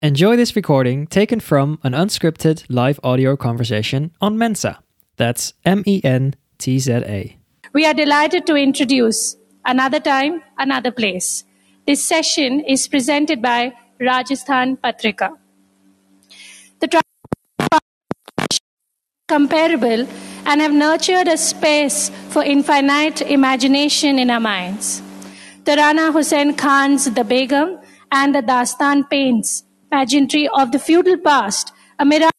Enjoy this recording taken from an unscripted live audio conversation on Mentza. That's M E N T Z A. We are delighted to introduce Another Time, Another Place. This session is presented by Rajasthan Patrika. The tri- comparable and have nurtured a space for infinite imagination in our minds. Tarana Husain Khan's The Begum and the Dastan paints pageantry of the feudal past, a mirage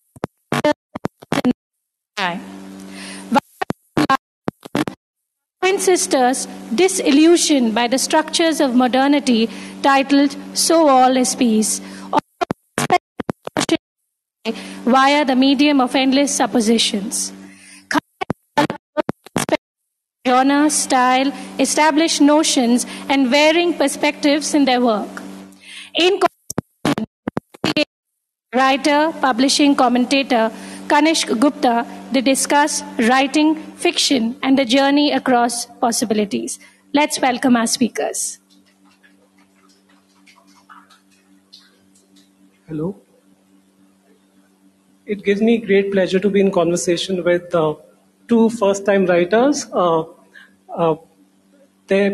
Twin sisters, disillusioned by the structures of modernity, titled So All Is Peace, via the medium of endless suppositions. Genre, style, established notions, and varying perspectives in their work. In writer, publishing commentator Kanishk Gupta, they discuss writing, fiction, and the journey across possibilities. Let's welcome our speakers. Hello. It gives me great pleasure to be in conversation with uh, two first time writers. Uh, uh, their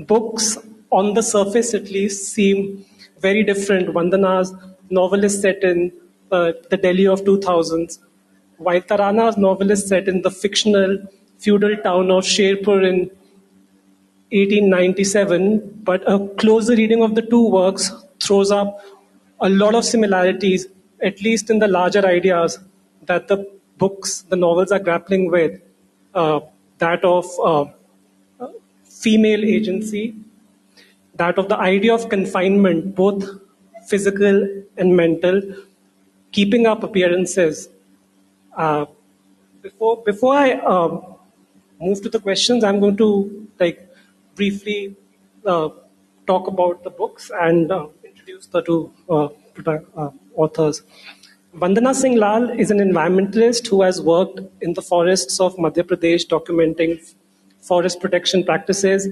books, on the surface at least, seem very different. Vandana's novel is set in uh, the Delhi of 2000s, while Tarana's novel is set in the fictional feudal town of Sherpur in 1897. But a closer reading of the two works throws up a lot of similarities, at least in the larger ideas that the books, the novels are grappling with. Uh, that of uh, female agency, that of the idea of confinement, both physical and mental, keeping up appearances. Uh, before before I um, move to the questions, I'm going to like briefly uh, talk about the books and uh, introduce the two uh, uh, authors. Vandana Singh Lal is an environmentalist who has worked in the forests of Madhya Pradesh documenting forest protection practices, uh,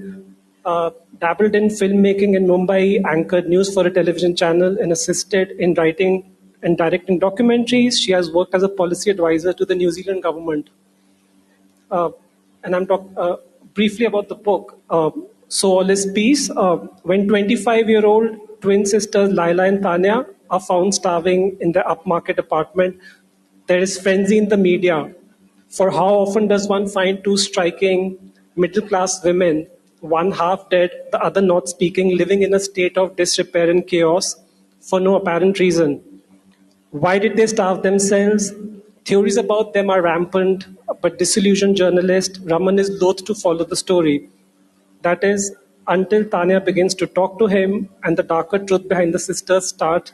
dabbled in filmmaking in Mumbai, anchored news for a television channel, and assisted in writing and directing documentaries. She has worked as a policy advisor to the New Zealand government. Uh, and I'm talking uh, briefly about the book. Uh, so All is Peace. Uh, when 25 year old twin sisters Laila and Tanya are found starving in their upmarket apartment, there is frenzy in the media. For how often does one find two striking middle class women one half dead, the other not speaking, living in a state of disrepair and chaos for no apparent reason. Why did they starve themselves? Theories about them are rampant, but disillusioned journalist Raman is loath to follow the story. That is, until Tanya begins to talk to him and the darker truth behind the sisters start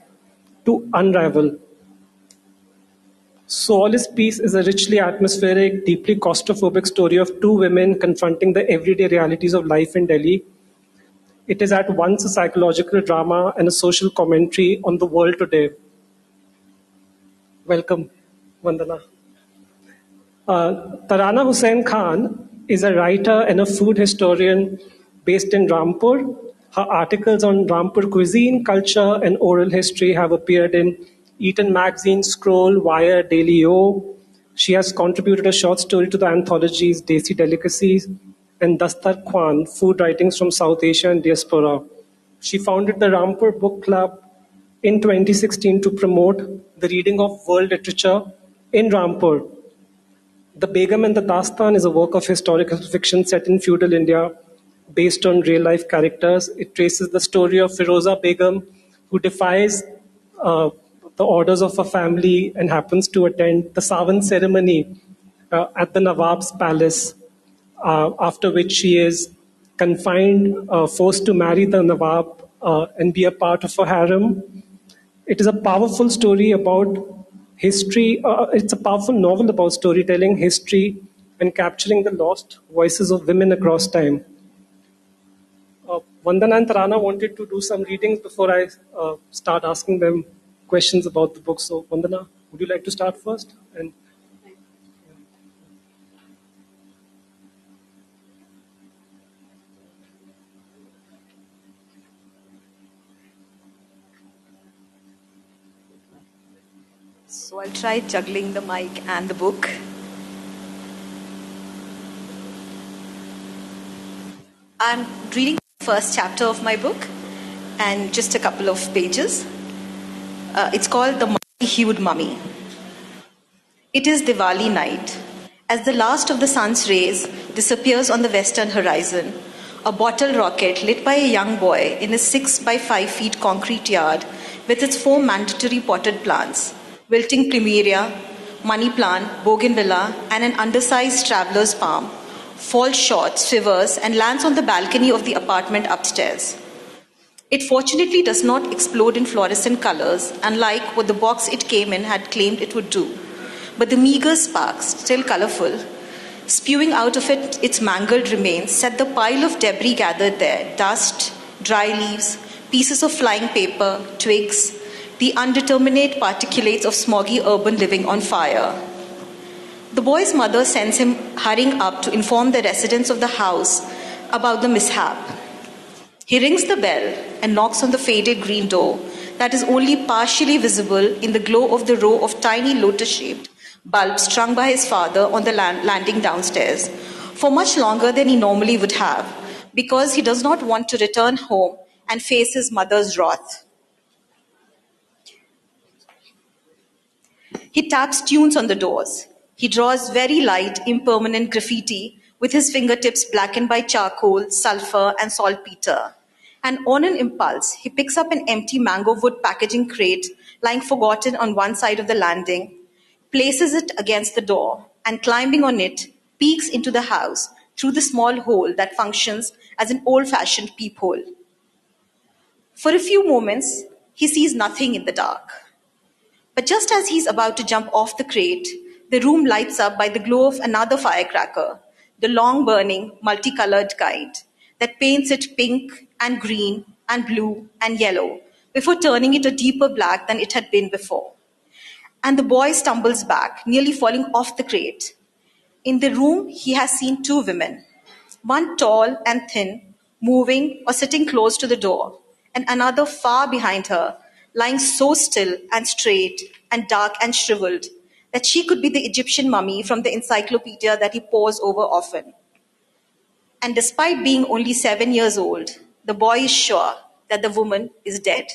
to unravel. So All Is Peace is a richly atmospheric, deeply claustrophobic story of two women confronting the everyday realities of life in Delhi. It is at once a psychological drama and a social commentary on the world today. Welcome, Vandana. Uh, Tarana Husain Khan is a writer and a food historian based in Rampur. Her articles on Rampur cuisine, culture, and oral history have appeared in Eaten Magazine, Scroll, Wire, Daily O. She has contributed a short story to the anthologies Desi Delicacies and Dastarkhwan, Food Writings from South Asia and Diaspora. She founded the Rampur Book Club in 2016 to promote the reading of world literature in Rampur. The Begum and the Dastan is a work of historical fiction set in feudal India based on real life characters. It traces the story of Firoza Begum, who defies uh, the orders of a family and happens to attend the Savan ceremony uh, at the Nawab's palace, uh, after which she is confined, uh, forced to marry the Nawab uh, and be a part of a harem. It is a powerful story about history, uh, it's a powerful novel about storytelling, history, and capturing the lost voices of women across time. Uh, Vandana and Tarana wanted to do some readings before I start asking them questions about the book. So, Vandana, would you like to start first? And So I'll try juggling the mic and the book. I'm reading the first chapter of my book and just a couple of pages. Uh, it's called The Mummy Hued Mummy. It is Diwali night. As the last of the sun's rays disappears on the western horizon, a bottle rocket lit by a young boy in a 6 by 5 feet concrete yard with its four mandatory potted plants wilting plumeria, money plant, bougainvillea, and an undersized traveler's palm falls short, shivers, and lands on the balcony of the apartment upstairs. It fortunately does not explode in fluorescent colors, unlike what the box it came in had claimed it would do. But the meager sparks, still colorful, spewing out of it its mangled remains, set the pile of debris gathered there dust, dry leaves, pieces of flying paper, twigs, the undeterminate particulates of smoggy urban living on fire. The boy's mother sends him hurrying up to inform the residents of the house about the mishap. He rings the bell and knocks on the faded green door that is only partially visible in the glow of the row of tiny lotus shaped bulbs strung by his father on the land- landing downstairs for much longer than he normally would have because he does not want to return home and face his mother's wrath. He taps tunes on the doors. He draws very light, impermanent graffiti with his fingertips blackened by charcoal, sulfur, and saltpeter. And on an impulse, he picks up an empty mango wood packaging crate lying forgotten on one side of the landing, places it against the door, and climbing on it, peeks into the house through the small hole that functions as an old fashioned peephole. For a few moments, he sees nothing in the dark. But just as he's about to jump off the crate, the room lights up by the glow of another firecracker, the long burning, multicolored kind that paints it pink and green and blue and yellow before turning it a deeper black than it had been before. And the boy stumbles back, nearly falling off the crate. In the room, he has seen two women, one tall and thin, moving or sitting close to the door, and another far behind her, lying so still and straight and dark and shriveled that she could be the Egyptian mummy from the encyclopedia that he pores over often. And despite being only seven years old, the boy is sure that the woman is dead.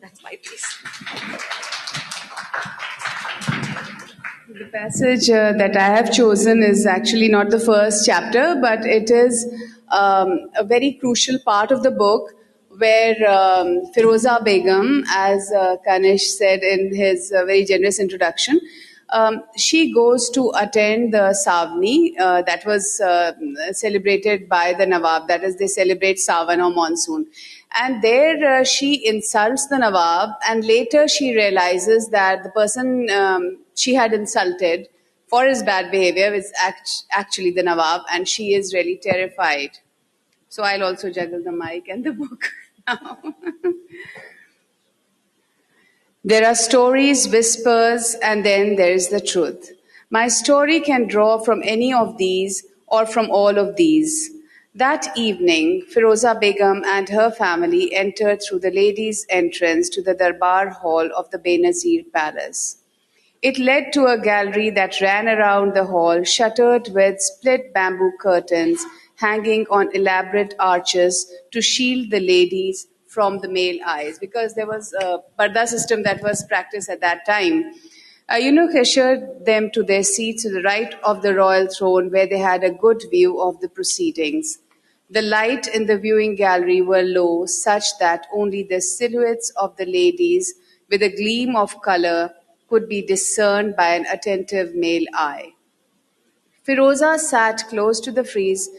That's my piece. The passage uh, that I have chosen is actually not the first chapter, but it is um, a very crucial part of the book where um, Firoza Begum, as uh, Kanish said in his uh, very generous introduction, um, she goes to attend the Savni uh, that was uh, celebrated by the Nawab. That is, they celebrate Savan or monsoon. And there uh, she insults the Nawab, and later she realizes that the person um, she had insulted for his bad behavior is act- actually the Nawab, and she is really terrified. So I'll also juggle the mic and the book. There are stories, whispers, and then there is the truth. My story can draw from any of these or from all of these. That evening, Firoza Begum and her family entered through the ladies' entrance to the Darbar Hall of the Benazir Palace. It led to a gallery that ran around the hall, shuttered with split bamboo curtains hanging on elaborate arches to shield the ladies from the male eyes because there was a parda system that was practiced at that time. Uh, Eunuch ushered them to their seats to the right of the royal throne where they had a good view of the proceedings. The light in the viewing gallery were low, such that only the silhouettes of the ladies with a gleam of color could be discerned by an attentive male eye. Firoza sat close to the frieze,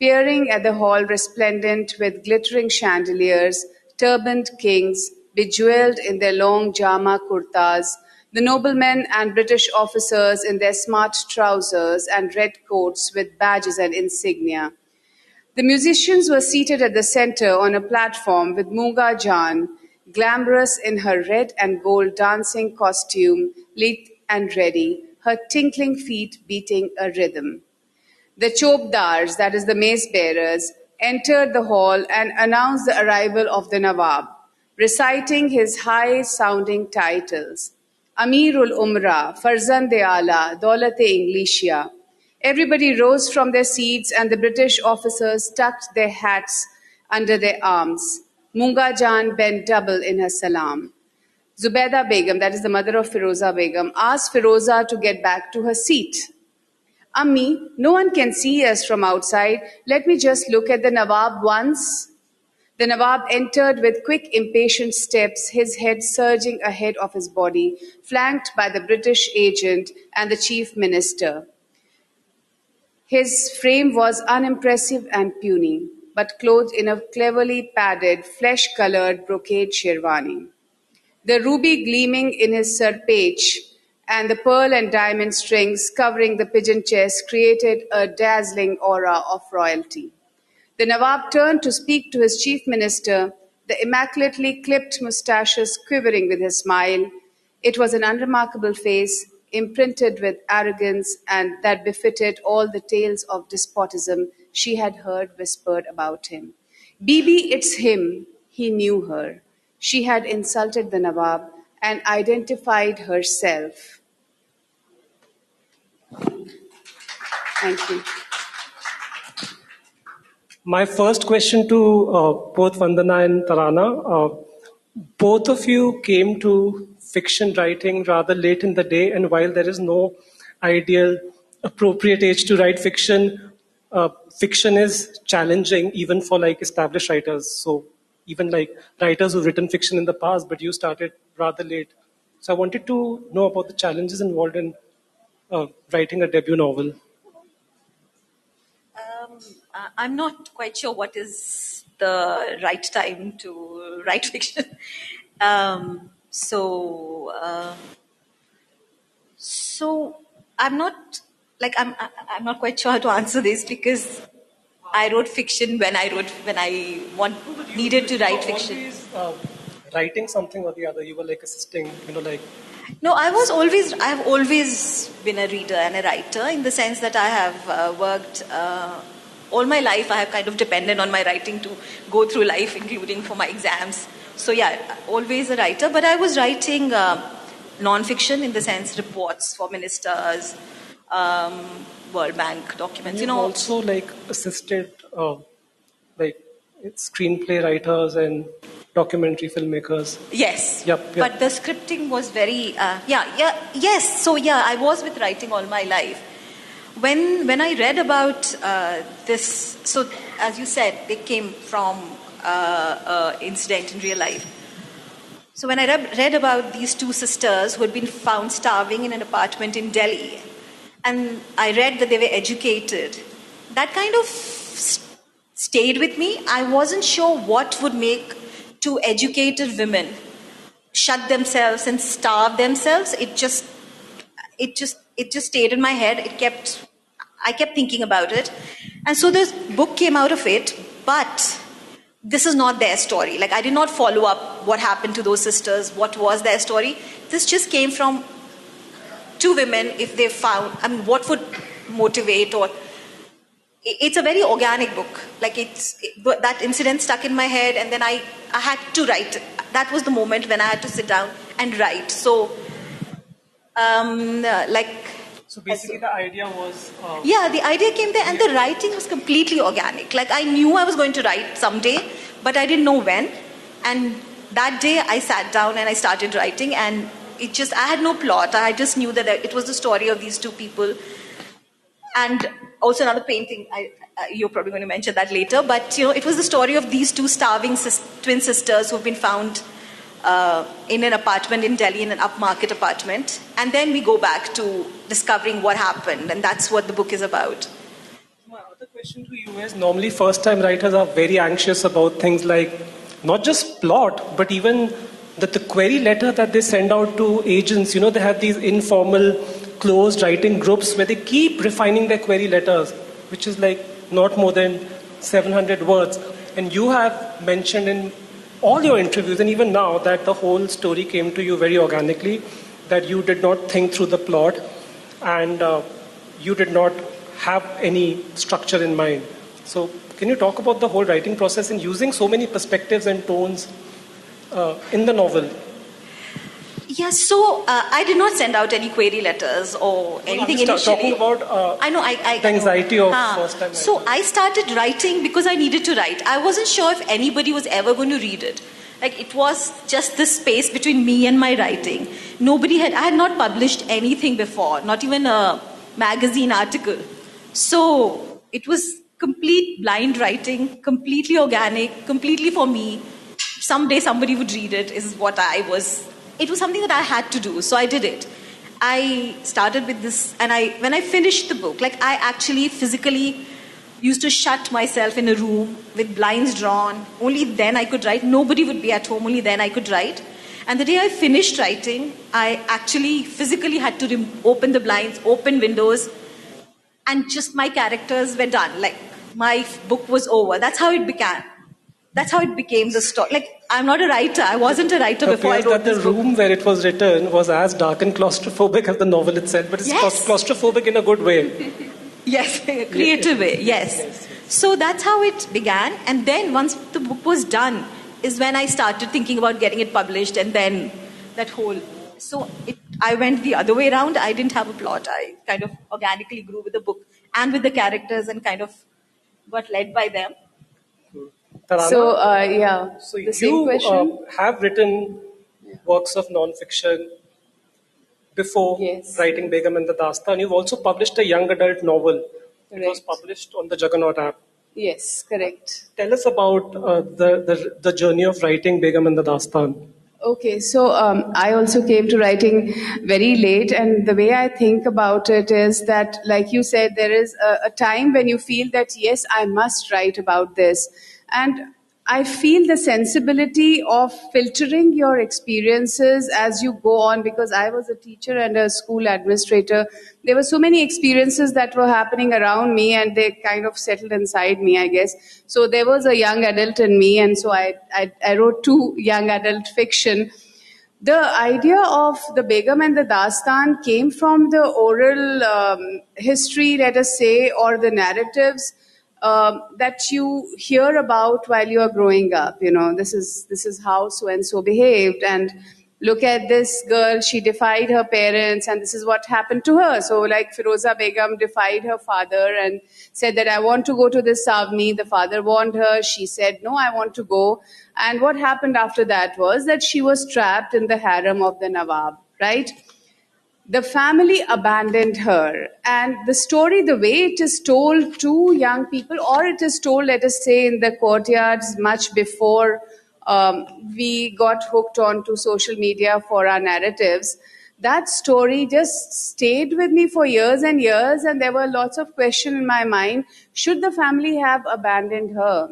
peering at the hall resplendent with glittering chandeliers, turbaned kings, bejeweled in their long jama kurtas, the noblemen and British officers in their smart trousers and red coats with badges and insignia. The musicians were seated at the center on a platform with Munga Jan, glamorous in her red and gold dancing costume, lit and ready, her tinkling feet beating a rhythm. The chopdars, that is the mace bearers, entered the hall and announced the arrival of the Nawab, reciting his high sounding titles Amirul Umra, Farzand Ala, e Inglisha. Everybody rose from their seats and the British officers tucked their hats under their arms. Munga Jan bent double in her salam. Zubaida Begum, that is the mother of Firoza Begum, asked Firoza to get back to her seat. Ammi, no one can see us from outside. Let me just look at the Nawab once. The Nawab entered with quick, impatient steps, his head surging ahead of his body, flanked by the British agent and the chief minister. His frame was unimpressive and puny, but clothed in a cleverly padded, flesh colored brocade sherwani. The ruby gleaming in his sarpech and the pearl and diamond strings covering the pigeon chest created a dazzling aura of royalty. The Nawab turned to speak to his chief minister, the immaculately clipped moustaches quivering with his smile. It was an unremarkable face, imprinted with arrogance and that befitted all the tales of despotism she had heard whispered about him. Bibi, it's him. He knew her. She had insulted the Nawab and identified herself. Thank you. My first question to uh, both Vandana and Tarana. Uh, both of you came to fiction writing rather late in the day, and while there is no ideal appropriate age to write fiction, uh, fiction is challenging even for like established writers. So even like writers who've written fiction in the past, but you started rather late. So I wanted to know about the challenges involved in uh, writing a debut novel. Um, I'm not quite sure what is the right time to write fiction. um, so, uh, so I'm not like I'm I'm not quite sure how to answer this because I wrote fiction when I wrote when I want needed to write fiction. Always, uh, writing something or the other, you were like assisting, you know, like. No, I was always I have always been a reader and a writer in the sense that I have uh, worked. Uh, all my life, I have kind of depended on my writing to go through life, including for my exams. So yeah, always a writer. But I was writing uh, non-fiction in the sense reports for ministers, um, World Bank documents. You, you know, also like assisted uh, like screenplay writers and documentary filmmakers. Yes. Yep, yep. But the scripting was very uh, yeah yeah yes. So yeah, I was with writing all my life. When when I read about uh, this, so as you said, they came from uh, uh, incident in real life. So when I read, read about these two sisters who had been found starving in an apartment in Delhi, and I read that they were educated, that kind of st- stayed with me. I wasn't sure what would make two educated women shut themselves and starve themselves. It just, it just, it just stayed in my head. It kept, I kept thinking about it, and so this book came out of it. But this is not their story. Like I did not follow up what happened to those sisters. What was their story? This just came from two women if they found i mean what would motivate or it's a very organic book. Like it's it, that incident stuck in my head and then i i had to write. That was the moment when i had to sit down and write. So um like so basically the idea was uh, yeah the idea came there and the writing was completely organic. Like i knew i was going to write someday but i didn't know when. And that day i sat down and i started writing and it just i had no plot. I just knew that it was the story of these two people. And also another painting I, uh, you're probably going to mention that later but you know it was the story of these two starving sis- twin sisters who've been found uh, in an apartment in delhi in an upmarket apartment and then we go back to discovering what happened and that's what the book is about. My other question to you is normally first time writers are very anxious about things like not just plot but even that the query letter that they send out to agents, you know, they have these informal, closed writing groups where they keep refining their query letters, which is like not more than 700 words. And you have mentioned in all your interviews, and even now, that the whole story came to you very organically, that you did not think through the plot, and uh, you did not have any structure in mind. So, can you talk about the whole writing process and using so many perspectives and tones uh, in the novel? Yeah, so uh, I did not send out any query letters or anything I'm just initially. talking about uh, I know, I, I the anxiety of Ah. first time So. I started writing because I needed to write. I wasn't sure if anybody was ever going to read it. Like it was just this space between me and my writing. Nobody had. I had not published anything before, not even a magazine article. So it was complete blind writing, completely organic, completely for me. Someday somebody would read it. Is what I was. It was something that I had to do, so I did it. I started with this, and I when I finished the book, like I actually physically used to shut myself in a room with blinds drawn. Only then I could write. Nobody would be at home. Only then I could write. And the day I finished writing, I actually physically had to open the blinds, open windows, and just my characters were done. Like my book was over. That's how it began. That's how it became the story. Like I'm not a writer. I wasn't a writer It before I wrote that the this book. room where it was written was as dark and claustrophobic as the novel itself, but it's Yes. claustrophobic in a good way. Yes, creative way. Yes. So that's how it began. And then once the book was done, is when I started thinking about getting it published, and then that whole. So it, I went the other way around. I didn't have a plot. I kind of organically grew with the book and with the characters, and kind of got led by them. Tarana, So, uh, yeah, so the same you question. uh, have written works of non-fiction before Yes. writing Begum and the Dastan. You've also published a young adult novel. It was published on the Juggernaut app. yes, correct. Tell us about uh, the, the the journey of writing Begum and the Dastan. Okay, so um, I also came to writing very late, and the way I think about it is that, like you said, there is a, a time when you feel that, yes, I must write about this. And I feel the sensibility of filtering your experiences as you go on because I was a teacher and a school administrator. There were so many experiences that were happening around me and they kind of settled inside me, I guess. So there was a young adult in me, and so I, I, I wrote two young adult fiction. The idea of the Begum and the Dastan came from the oral um, history, let us say, or the narratives um, that you hear about while you are growing up. You know, this is this is how so and so behaved, and look at this girl. She defied her parents, and this is what happened to her. So, like Firoza Begum defied her father and said that I want to go to this Savni. The father warned her. She said, No, I want to go. And what happened after that was that she was trapped in the harem of the Nawab, right? The family abandoned her. And the story the way it is told to young people or it is told let us say in the courtyards much before um, we got hooked on to social media for our narratives that story just stayed with me for years and years and there were lots of questions in my mind. Should the family have abandoned her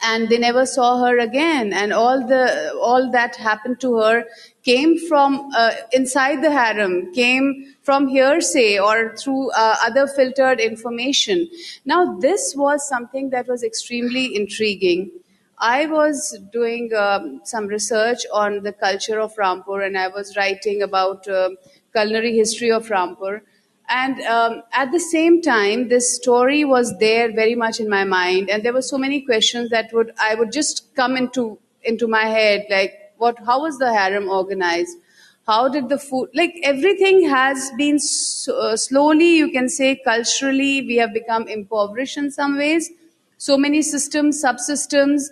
and they never saw her again. And all the all that happened to her came from uh, inside the harem came from hearsay or through uh, other filtered information. Now this was something that was extremely intriguing. I was doing um, some research on the culture of rampur and i was writing about uh, culinary history of rampur and um, at the same time, this story was there very much in my mind, and there were so many questions that would I would just come into into my head, like what, how was the harem organized? How did the food, like everything has been so, uh, slowly, you can say, culturally, we have become impoverished in some ways. So many systems, subsystems,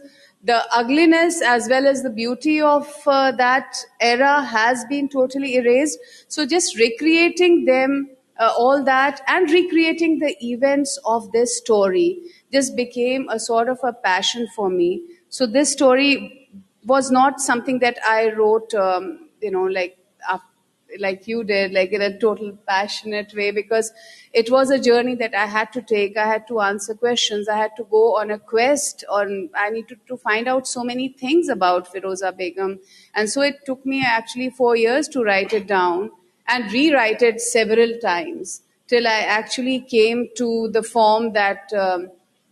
the ugliness as well as the beauty of uh, that era has been totally erased. So just recreating them uh, all that and recreating the events of this story just became a sort of a passion for me. So this story was not something that I wrote, um, you know, like af- like you did, like in a total passionate way, because it was a journey that I had to take. I had to answer questions. I had to go on a quest. On I needed to find out so many things about Firoza Begum, and so it took me actually four years to write it down and rewrite it several times till I actually came to the form that um,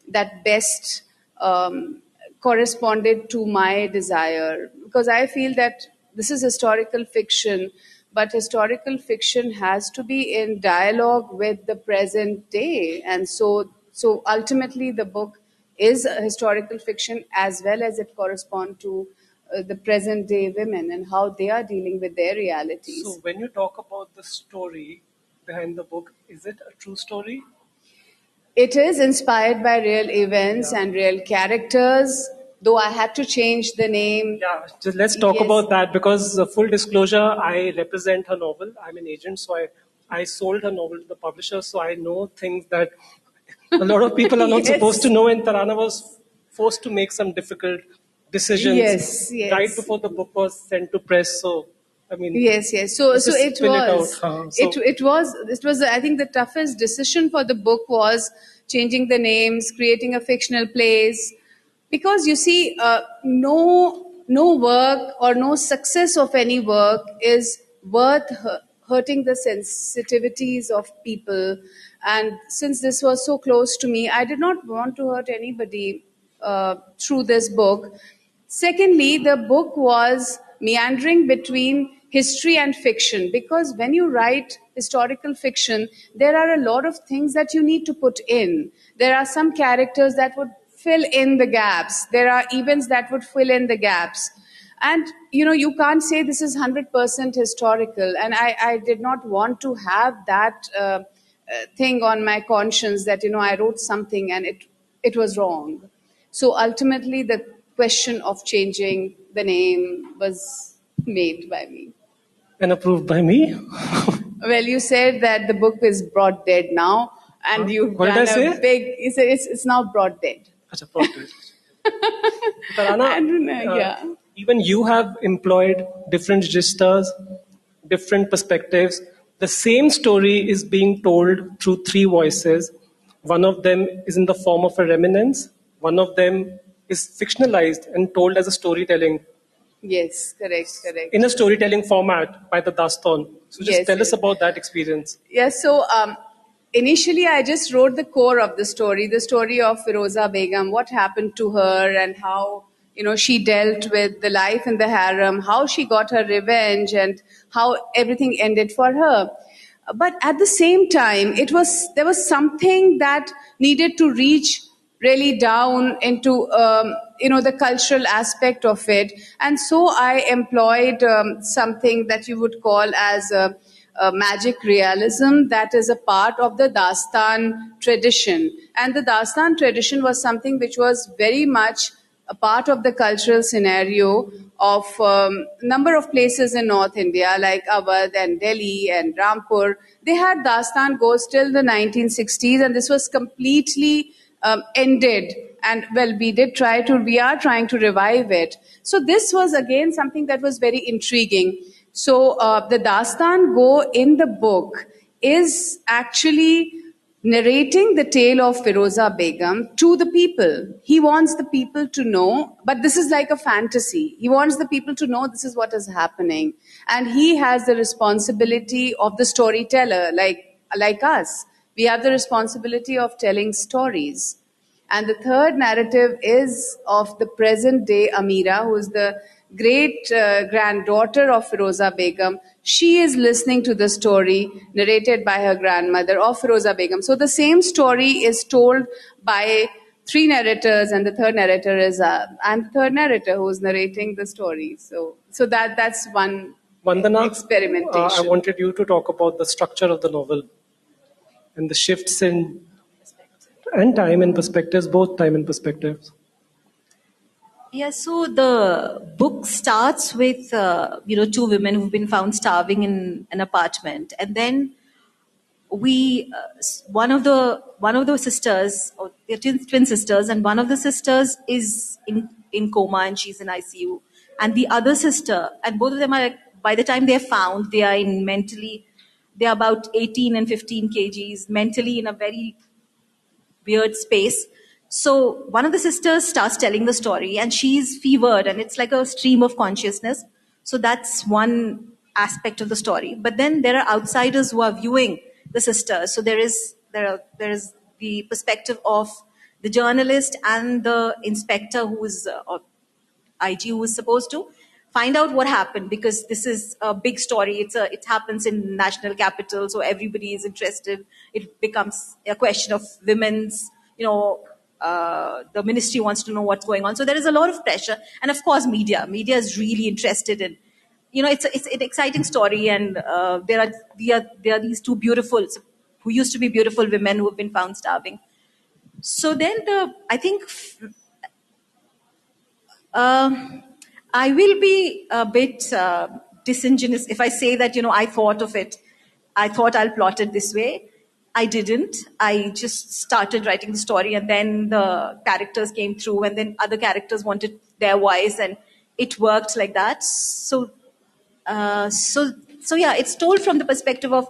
that best um, corresponded to my desire. Because I feel that this is historical fiction, but historical fiction has to be in dialogue with the present day, and so so ultimately the book is a historical fiction as well as it corresponds to uh, the present day women and how they are dealing with their realities. So when you talk about the story behind the book, is it a true story? It is inspired by real events and real characters, though I had to change the name. Yeah, just let's talk Yes. about that because uh, full disclosure, I represent her novel. I'm an agent, so I I sold her novel to the publisher, so I know things that a lot of people are not Yes. supposed to know. And Tarana was forced to make some difficult decisions Yes, yes. right before the book was sent to press. So I mean, Yes, yes. So, so it spell it was. out. Uh, so- it it was. It was. I think the toughest decision for the book was changing the names, creating a fictional place, because you see, uh, no no work or no success of any work is worth hurting the sensitivities of people. And since this was so close to me, I did not want to hurt anybody uh, through this book. Secondly, the book was meandering between history and fiction because when you write historical fiction, there are a lot of things that you need to put in. There are some characters that would fill in the gaps, there are events that would fill in the gaps. And you know, you can't say this is 100% historical. And I, I did not want to have that uh, uh, thing on my conscience that, you know, I wrote something and it, it was wrong. So ultimately, the question of changing the name was made by me. and approved by me. Well, you said that the book is brought dead now, and you've What done a say? big. It's, it's, it's now brought dead. Perfect. Tarana, I don't know, uh, yeah. even you have employed different registers, different perspectives. The same story is being told through three voices. One of them is in the form of a reminiscence. One of them is fictionalized and told as a storytelling Yes, correct, correct. in a storytelling format by the Dastan. So just Yes, tell yes. us about that experience. Yes, so um, initially I just wrote the core of the story, the story of Firoza Begum, what happened to her and how you know she dealt with the life in the harem, how she got her revenge and how everything ended for her. But at the same time, it was there was something that needed to reach really down into um, you know the cultural aspect of it and so i employed um, something that you would call as a, a magic realism that is a part of the dastan tradition and the dastan tradition was something which was very much a part of the cultural scenario of um, number of places in North India like Awadh and Delhi and Rampur. They had Dastangos till the 1960s, and this was completely um, ended. And well, we did try to, we are trying to revive it. So this was again something that was very intriguing. So uh, the Dastango in the book is actually narrating the tale of Firoza Begum to the people. He wants the people to know, but this is like a fantasy. He wants the people to know this is what is happening. And he has the responsibility of the storyteller, like, like us. We have the responsibility of telling stories. And the third narrative is of the present day Amira, who is the great uh, granddaughter of Firoza Begum. She is listening to the story narrated by her grandmother of Firoza Begum. So the same story is told by three narrators, and the third narrator is uh, I'm the third narrator who is narrating the story. So, so that that's one Vandana, experimentation. uh, I wanted you to talk about the structure of the novel and the shifts in and time and perspectives, both time and perspectives. Yeah, so the book starts with uh, you know two women who've been found starving in an apartment, and then we uh, one of the one of the sisters, or they're twin, twin sisters, and one of the sisters is in in coma and she's in ICU, and the other sister, and both of them are by the time they're found, they are in mentally, they are about 18 and 15 kgs, mentally in a very weird space. So one of the sisters starts telling the story and she's fevered and it's like a stream of consciousness. So that's one aspect of the story. But then there are outsiders who are viewing the sisters. So there is there are, there is the perspective of the journalist and the inspector who is uh, or IG who is supposed to find out what happened because this is a big story. It's a it happens in national capital, so everybody is interested. It becomes a question of women's, you know, uh, the ministry wants to know what's going on. So there is a lot of pressure, and of course, media. Media is really interested in. You know, it's it's an exciting story, and uh, there are there are, there are these two beautiful who used to be beautiful women who have been found starving. So then the I think uh, I will be a bit uh, disingenuous if I say that you know I thought of it. I thought I'll plot it this way. I didn't. I just started writing the story, and then the characters came through, and then other characters wanted their voice, and it worked like that. So, uh, so, so yeah, it's told from the perspective of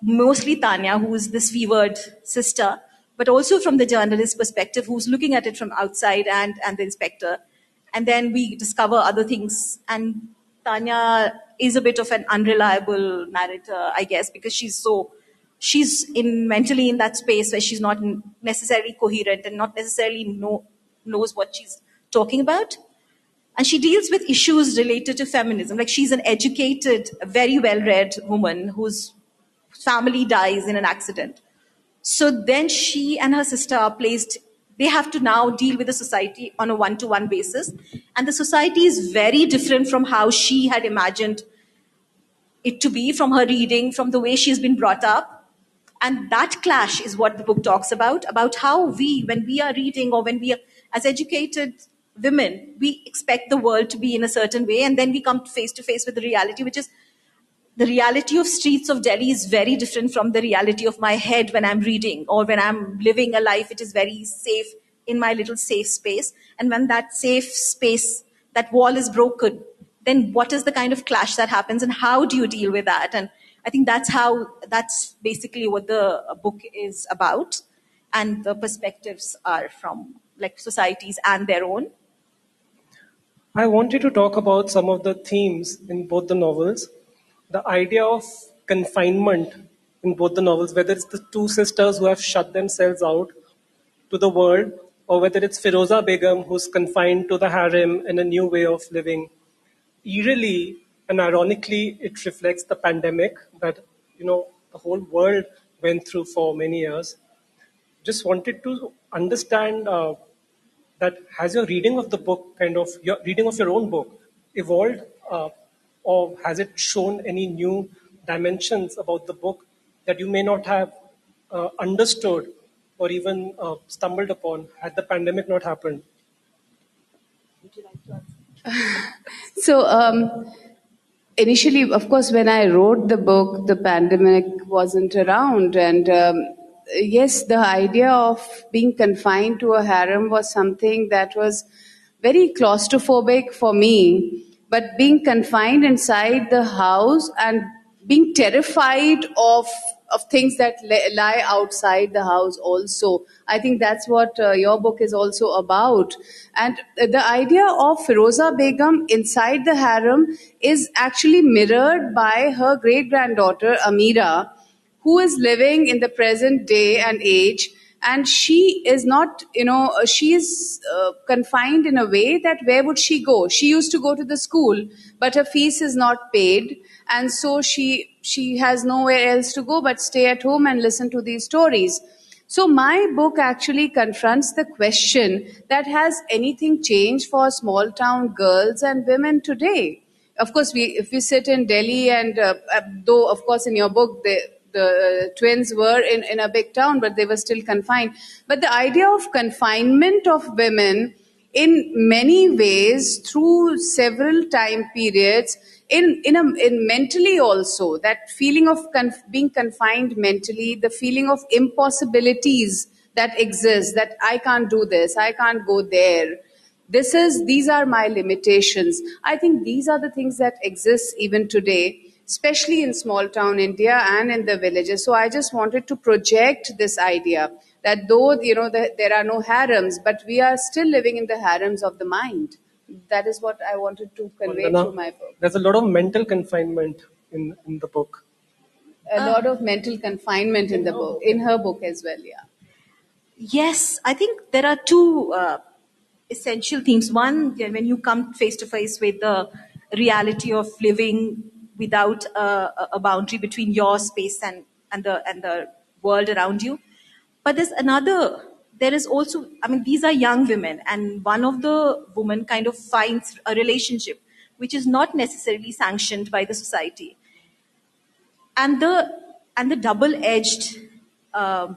mostly Tanya, who's this fevered sister, but also from the journalist perspective, who's looking at it from outside, and and the inspector, and then we discover other things. And Tanya is a bit of an unreliable narrator, I guess, because she's so she's in mentally in that space where she's not necessarily coherent and not necessarily know, knows what she's talking about. And she deals with issues related to feminism. Like she's an educated, very well-read woman whose family dies in an accident. So then she and her sister are placed, they have to now deal with the society on a one-to-one basis. And the society is very different from how she had imagined it to be from her reading, from the way she's been brought up and that clash is what the book talks about, about how we, when we are reading or when we are, as educated women, we expect the world to be in a certain way. And then we come face to face with the reality, which is the reality of streets of Delhi is very different from the reality of my head when I'm reading or when I'm living a life. It is very safe in my little safe space. And when that safe space, that wall is broken, then what is the kind of clash that happens and how do you deal with that? And I think that's how, that's basically what the book is about. And the perspectives are from like societies and their own. I wanted to talk about some of the themes in both the novels. The idea of confinement in both the novels, whether it's the two sisters who have shut themselves out to the world, or whether it's Firoza Begum who's confined to the harem in a new way of living. Eerily, and ironically, it reflects the pandemic that you know the whole world went through for many years. Just wanted to understand uh, that has your reading of the book, kind of your reading of your own book, evolved, uh, or has it shown any new dimensions about the book that you may not have uh, understood or even uh, stumbled upon had the pandemic not happened? So. Um, initially, of course, when I wrote the book, the pandemic wasn't around. And um, yes, the idea of being confined to a harem was something that was very claustrophobic for me. But being confined inside the house and being terrified of of things that lie outside the house also. I think that's what uh, your book is also about. And the idea of Firoza Begum inside the harem is actually mirrored by her great granddaughter Amira, who is living in the present day and age and she is not you know she is uh, confined in a way that where would she go? She used to go to the school but her fees is not paid. And so she she has nowhere else to go but stay at home and listen to these stories. So my book actually confronts the question that has anything changed for small town girls and women today? Of course we if we sit in delhi and uh, uh though of course in your book they the uh, twins were in, in a big town, but they were still confined. But the idea of confinement of women in many ways through several time periods in in a in mentally also that feeling of conf- being confined mentally the feeling of impossibilities that exist that i can't do this i can't go there. This is these are my limitations. I think these are the things that exist even today especially in small town India and in the villages. So I just wanted to project this idea that though you know the, there are no harems, but we are still living in the harems of the mind. That is what I wanted to convey Vandana, through my book. There's a lot of mental confinement in, in the book. A lot of mental confinement in the book, in her book as well, yeah. Yes, I think there are two uh, essential themes. One, when you come face to face with the reality of living without a, a boundary between your space and, and, the, and the world around you. But there's another there is also, I mean, these are young women, and one of the women kind of finds a relationship which is not necessarily sanctioned by the society. And the, and the double edged uh,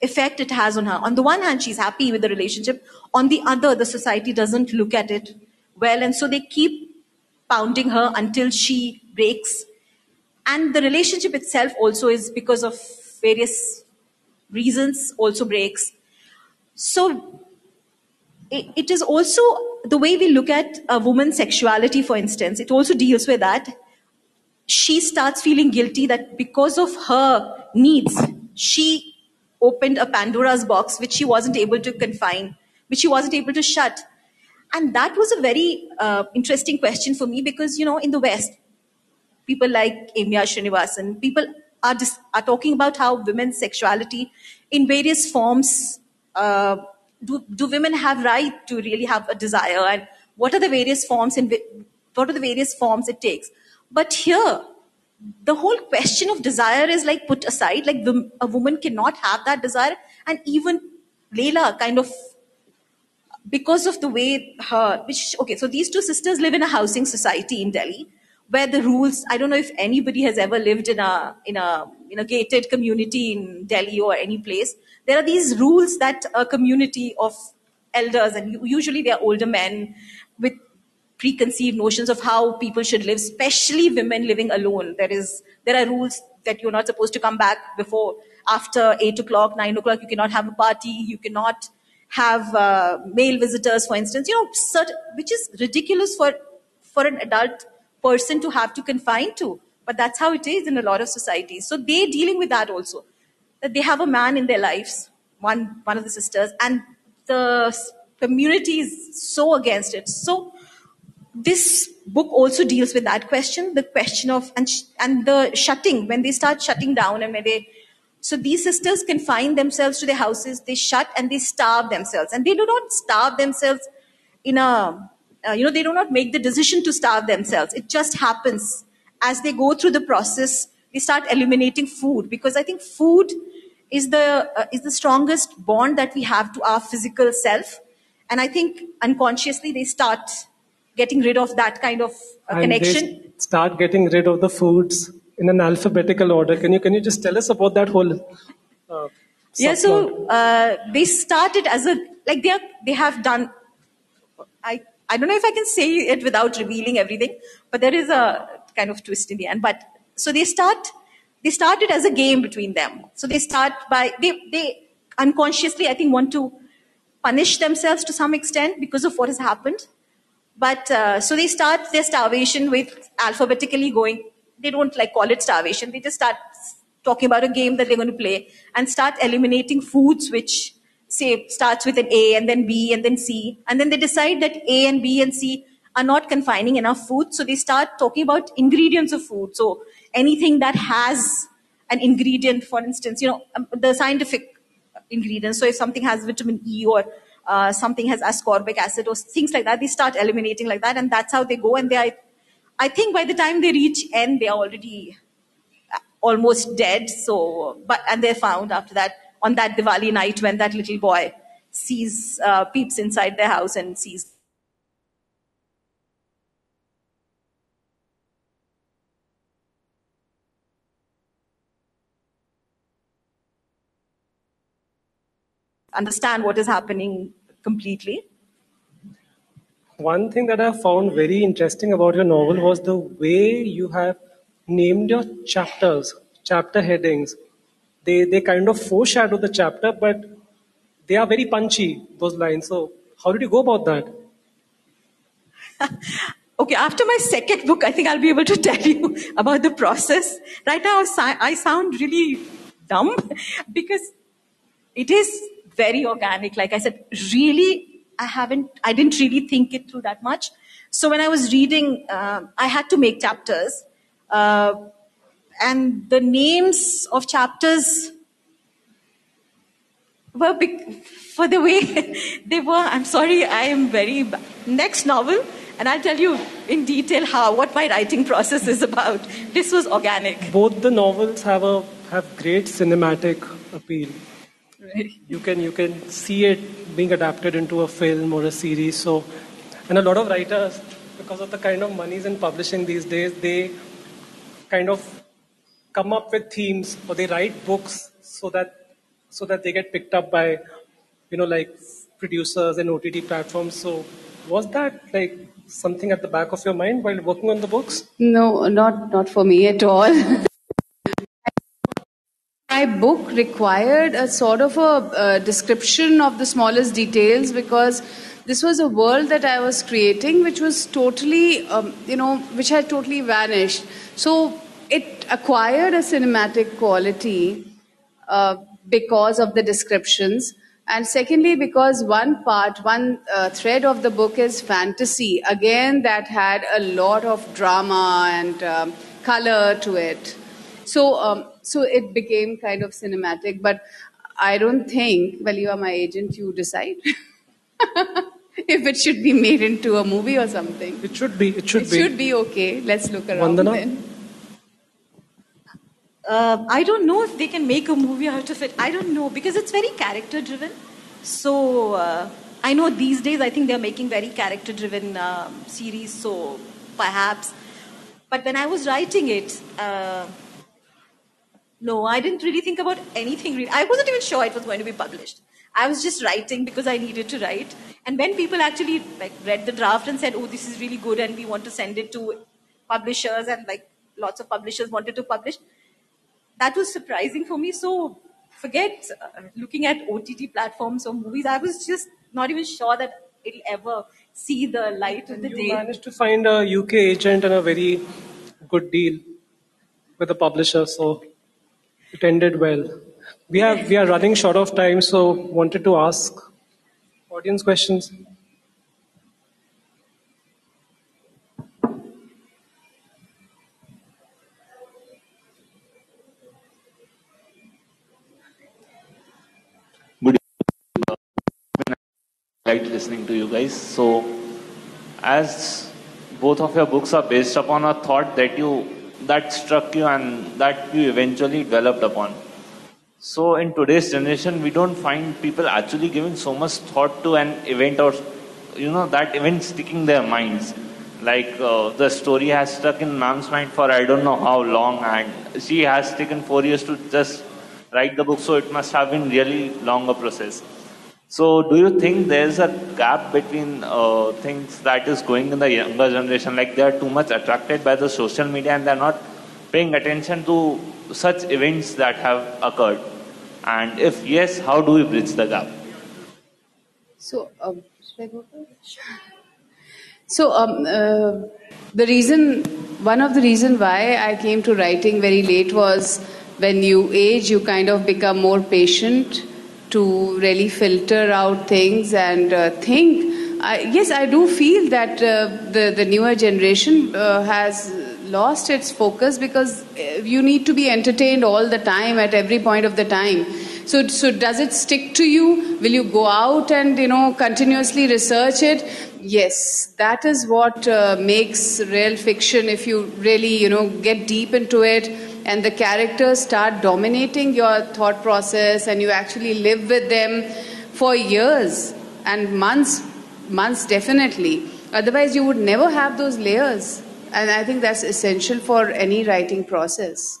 effect it has on her. On the one hand, she's happy with the relationship. On the other, the society doesn't look at it well. And so they keep pounding her until she breaks. And the relationship itself also is because of various reasons also breaks. So it, it is also the way we look at a woman's sexuality, for instance, it also deals with that. She starts feeling guilty that because of her needs, she opened a Pandora's box which she wasn't able to confine, which she wasn't able to shut. And that was a very uh, interesting question for me because, you know, in the West, people like Amia Srinivasan, people are, dis- are talking about how women's sexuality in various forms uh, do, do women have right to really have a desire? And what are the various forms and what are the various forms it takes? But here the whole question of desire is like put aside like the, a woman cannot have that desire. And even Layla kind of because of the way her which okay so these two sisters live in a housing society in Delhi where the rules i don't know if anybody has ever lived in a in a in a gated community in delhi or any place. There are these rules that a community of elders and usually they are older men with preconceived notions of how people should live especially women living alone. There is there are rules that you're not supposed to come back before after 8 o'clock 9 o'clock. You cannot have a party. You cannot have uh, male visitors for instance you know which is ridiculous for for an adult person to have to confine to. But that's how it is in a lot of societies. So they're dealing with that also. That they have a man in their lives, one, one of the sisters, and the community is so against it. So this book also deals with that question, the question of, and, and the shutting, when they start shutting down and when they, so these sisters confine themselves to their houses, they shut and they starve themselves. And they do not starve themselves in a uh, you know, they do not make the decision to starve themselves. It just happens as they go through the process. They start eliminating food because I think food is the uh, is the strongest bond that we have to our physical self, and I think unconsciously they start getting rid of that kind of uh, connection. start getting rid of the foods in an alphabetical order. Can you can you just tell us about that whole? Uh, yeah, so uh, they started as a like they are, they have done. I I don't know if I can say it without revealing everything, but there is a kind of twist in the end. But so they start, they started as a game between them. So they start by, they, they unconsciously, I think, want to punish themselves to some extent because of what has happened. But uh, so they start their starvation with alphabetically going, they don't like call it starvation. They just start talking about a game that they're going to play and start eliminating foods which say starts with an A and then B and then C. And then they decide that A and B and C are not confining enough food. So they start talking about ingredients of food. So anything that has an ingredient, for instance, you know, um, the scientific ingredients. So if something has vitamin E or uh, something has ascorbic acid or things like that, they start eliminating like that. And that's how they go. And they are, I think by the time they reach N, they are already uh, almost dead. So, but, and they're found after that on that Diwali night when that little boy sees, uh, peeps inside their house and sees understand what is happening completely. One thing that I found very interesting about your novel was the way you have named your chapters, chapter headings they they kind of foreshadow the chapter, but they are very punchy those lines. So how did you go about that? okay, after my second book, I think I'll be able to tell you about the process. Right now, I sound really dumb because it is very organic. Like I said, really, I haven't, I didn't really think it through that much. So when I was reading, uh, I had to make chapters. Uh, and the names of chapters were big, for the way they were. I'm sorry, I am very next novel, and I'll tell you in detail how what my writing process is about. This was organic. Both the novels have a have great cinematic appeal. You can you can see it being adapted into a film or a series. So, and a lot of writers, because of the kind of monies in publishing these days, they kind of come up with themes or they write books so that so that they get picked up by you know like producers and OTT platforms. So was that like something at the back of your mind while working on the books? No, not not for me at all. My book required a sort of a, description of the smallest details because this was a world that I was creating, which was totally, um, you know, which had totally vanished. So it acquired a cinematic quality uh, because of the descriptions. And secondly, because one part, one uh, thread of the book is fantasy. Again, that had a lot of drama and um, color to it. So, um, so it became kind of cinematic. But I don't think, well, you are my agent, you decide. if it should be made into a movie or something. It should be. It should it be. It should be okay. Let's look around Vandana? then. Uh, I don't know if they can make a movie out of it. I don't know because it's very character driven. So uh, I know these days I think they're making very character driven um, series. So perhaps, but when I was writing it, uh, no, I didn't really think about anything. I wasn't even sure it was going to be published. I was just writing because I needed to write. And when people actually like read the draft and said, "Oh, this is really good," and we want to send it to publishers, and like lots of publishers wanted to publish, that was surprising for me. So forget uh, looking at OTT platforms or movies. I was just not even sure that it'll ever see the light of the you day. managed to find a UK agent and a very good deal with a publisher, so it ended well. We have we are running short of time, so wanted to ask audience questions. Good liked listening to you guys. So, as both of your books are based upon a thought that you that struck you and that you eventually developed upon. So, in today's generation, we don't find people actually giving so much thought to an event or you know that event sticking their minds. Like uh, the story has stuck in ma'am's mind for I don't know how long, and she has taken four years to just write the book, so it must have been really long a process. So, do you think there's a gap between uh, things that is going in the younger generation? Like they are too much attracted by the social media and they're not paying attention to such events that have occurred? And if yes, how do we bridge the gap? So, um? So, um, uh, the reason, one of the reason why I came to writing very late was when you age, you kind of become more patient to really filter out things and uh, think. I, yes, I do feel that uh, the the newer generation uh, has lost its focus because uh, you need to be entertained all the time at every point of the time. So, so does it stick to you? Will you go out and you know continuously research it? Yes, that is what makes real fiction. If you really you know get deep into it, and the characters start dominating your thought process, and you actually live with them for years and months, months definitely. Otherwise, you would never have those layers, and I think that's essential for any writing process.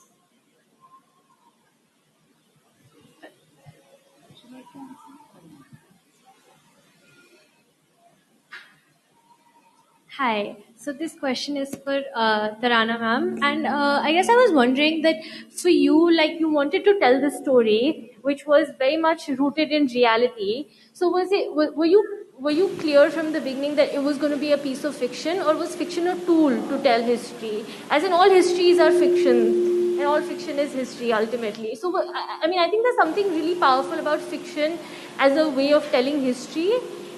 Hi. So this question is for uh, Tarana ma'am, and uh, I guess I was wondering that for you, like you wanted to tell the story, which was very much rooted in reality. So was it? Were were you were you clear from the beginning that it was going to be a piece of fiction, or was fiction a tool to tell history? As in, all histories are fiction, and all fiction is history ultimately. So I I mean, I think there's something really powerful about fiction as a way of telling history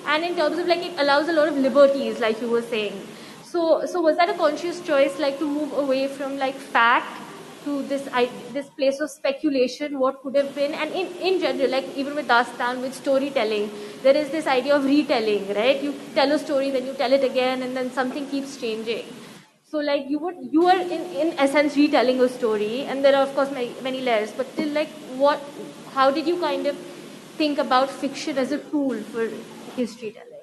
and in terms of like it allows a lot of liberties like you were saying. So so was that a conscious choice like to move away from like fact to this I, this place of speculation? What could have been? And in, in general like even with dastan with storytelling there is this idea of retelling right? You tell a story then you tell it again and then something keeps changing. So like you would you are in, in essence retelling a story and there are of course many, many layers. But still like what how did you kind of think about fiction as a tool for history telling?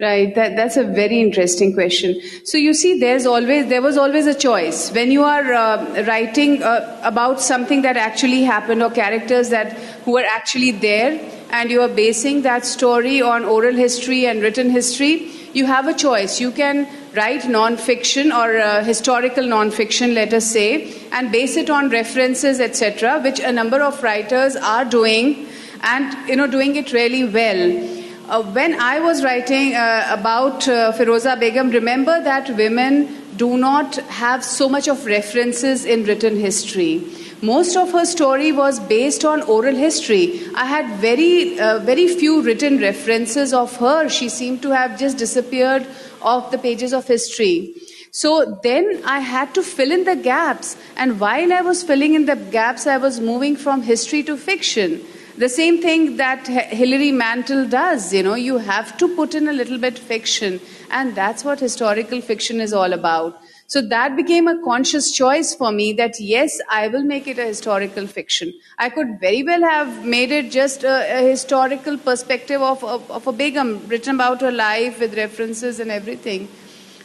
Right, that, that's a very interesting question. So you see, there's always there was always a choice when you are uh, writing uh, about something that actually happened or characters that who are actually there, and you are basing that story on oral history and written history. You have a choice. You can write non-fiction or uh, historical non-fiction, let us say, and base it on references, etc., which a number of writers are doing, and you know, doing it really well. Uh, when I was writing uh, about uh, Firoza Begum, remember that women do not have so much of references in written history. Most of her story was based on oral history. I had very, uh, very few written references of her. She seemed to have just disappeared off the pages of history. So then I had to fill in the gaps. And while I was filling in the gaps, I was moving from history to fiction. The same thing that Hilary Mantel does, you know, you have to put in a little bit fiction, and that's what historical fiction is all about. So that became a conscious choice for me that yes, I will make it a historical fiction. I could very well have made it just a, a historical perspective of, of, of, a Begum, written about her life with references and everything.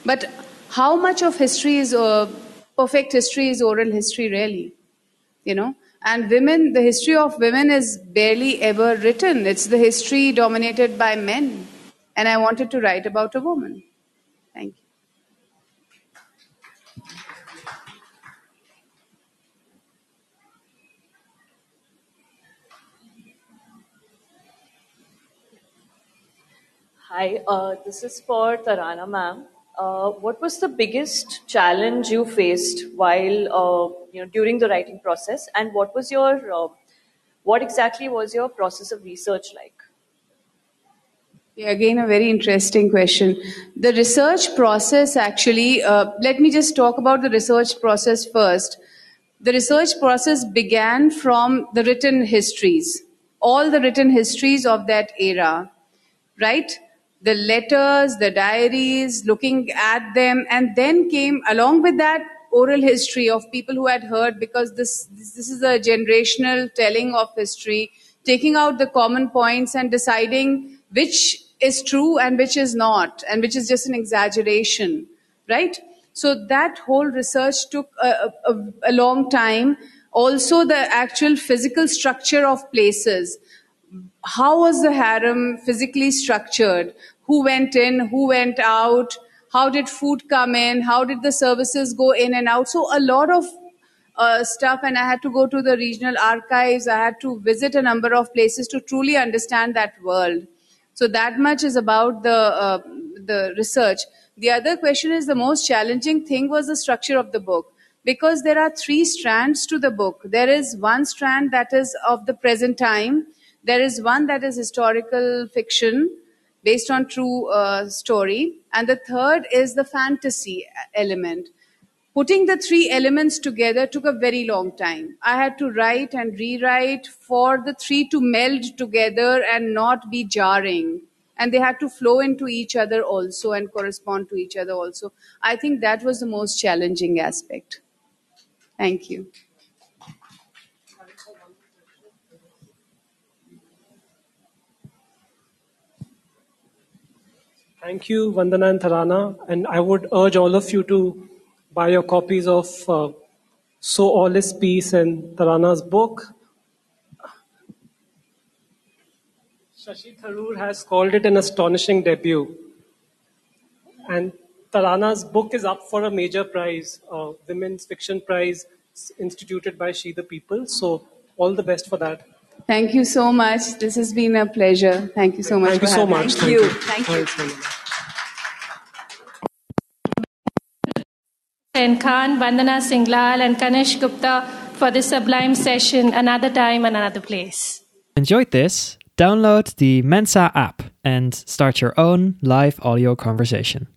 But how much of history is, uh, perfect history is oral history, really? You know? And women, the history of women is barely ever written. It's the history dominated by men. And I wanted to write about a woman. Thank you. Hi, uh, this is for Tarana ma'am. Uh, what was the biggest challenge you faced while uh, you know during the writing process, and what was your uh, what exactly was your process of research like? Yeah, again, a very interesting question. The research process actually, uh, let me just talk about the research process first. The research process began from the written histories, all the written histories of that era, right? The letters, the diaries, looking at them, and then came along with that oral history of people who had heard because this, this, this is a generational telling of history, taking out the common points and deciding which is true and which is not, and which is just an exaggeration, right? So that whole research took a, a, a long time. Also, the actual physical structure of places how was the harem physically structured? Who went in? Who went out? How did food come in? How did the services go in and out? So a lot of uh, stuff, and I had to go to the regional archives. I had to visit a number of places to truly understand that world. So that much is about the uh, the research. The other question is the most challenging thing was the structure of the book because there are three strands to the book. There is one strand that is of the present time there is one that is historical fiction based on true uh, story, and the third is the fantasy element. Putting the three elements together took a very long time. I had to write and rewrite for the three to meld together and not be jarring. And they had to flow into each other also and correspond to each other also. I think that was the most challenging aspect. Thank you. Thank you, Vandana and Tarana. And I would urge all of you to buy your copies of uh, So All Is Peace and Tarana's book. Shashi Tharoor has called it an astonishing debut. And Tarana's book is up for a major prize, a Women's Fiction Prize instituted by She the People. So, all the best for that. Thank you so much. This has been a pleasure. Thank you so much. Thank you so much. Thank, you. Thank you. Thank you. Thank, you. Thank you. And Khan, Vandana Singh Lal, and Kanishka Gupta for this sublime session, another time and another place. Enjoyed this? Download the Mentza app and start your own live audio conversation.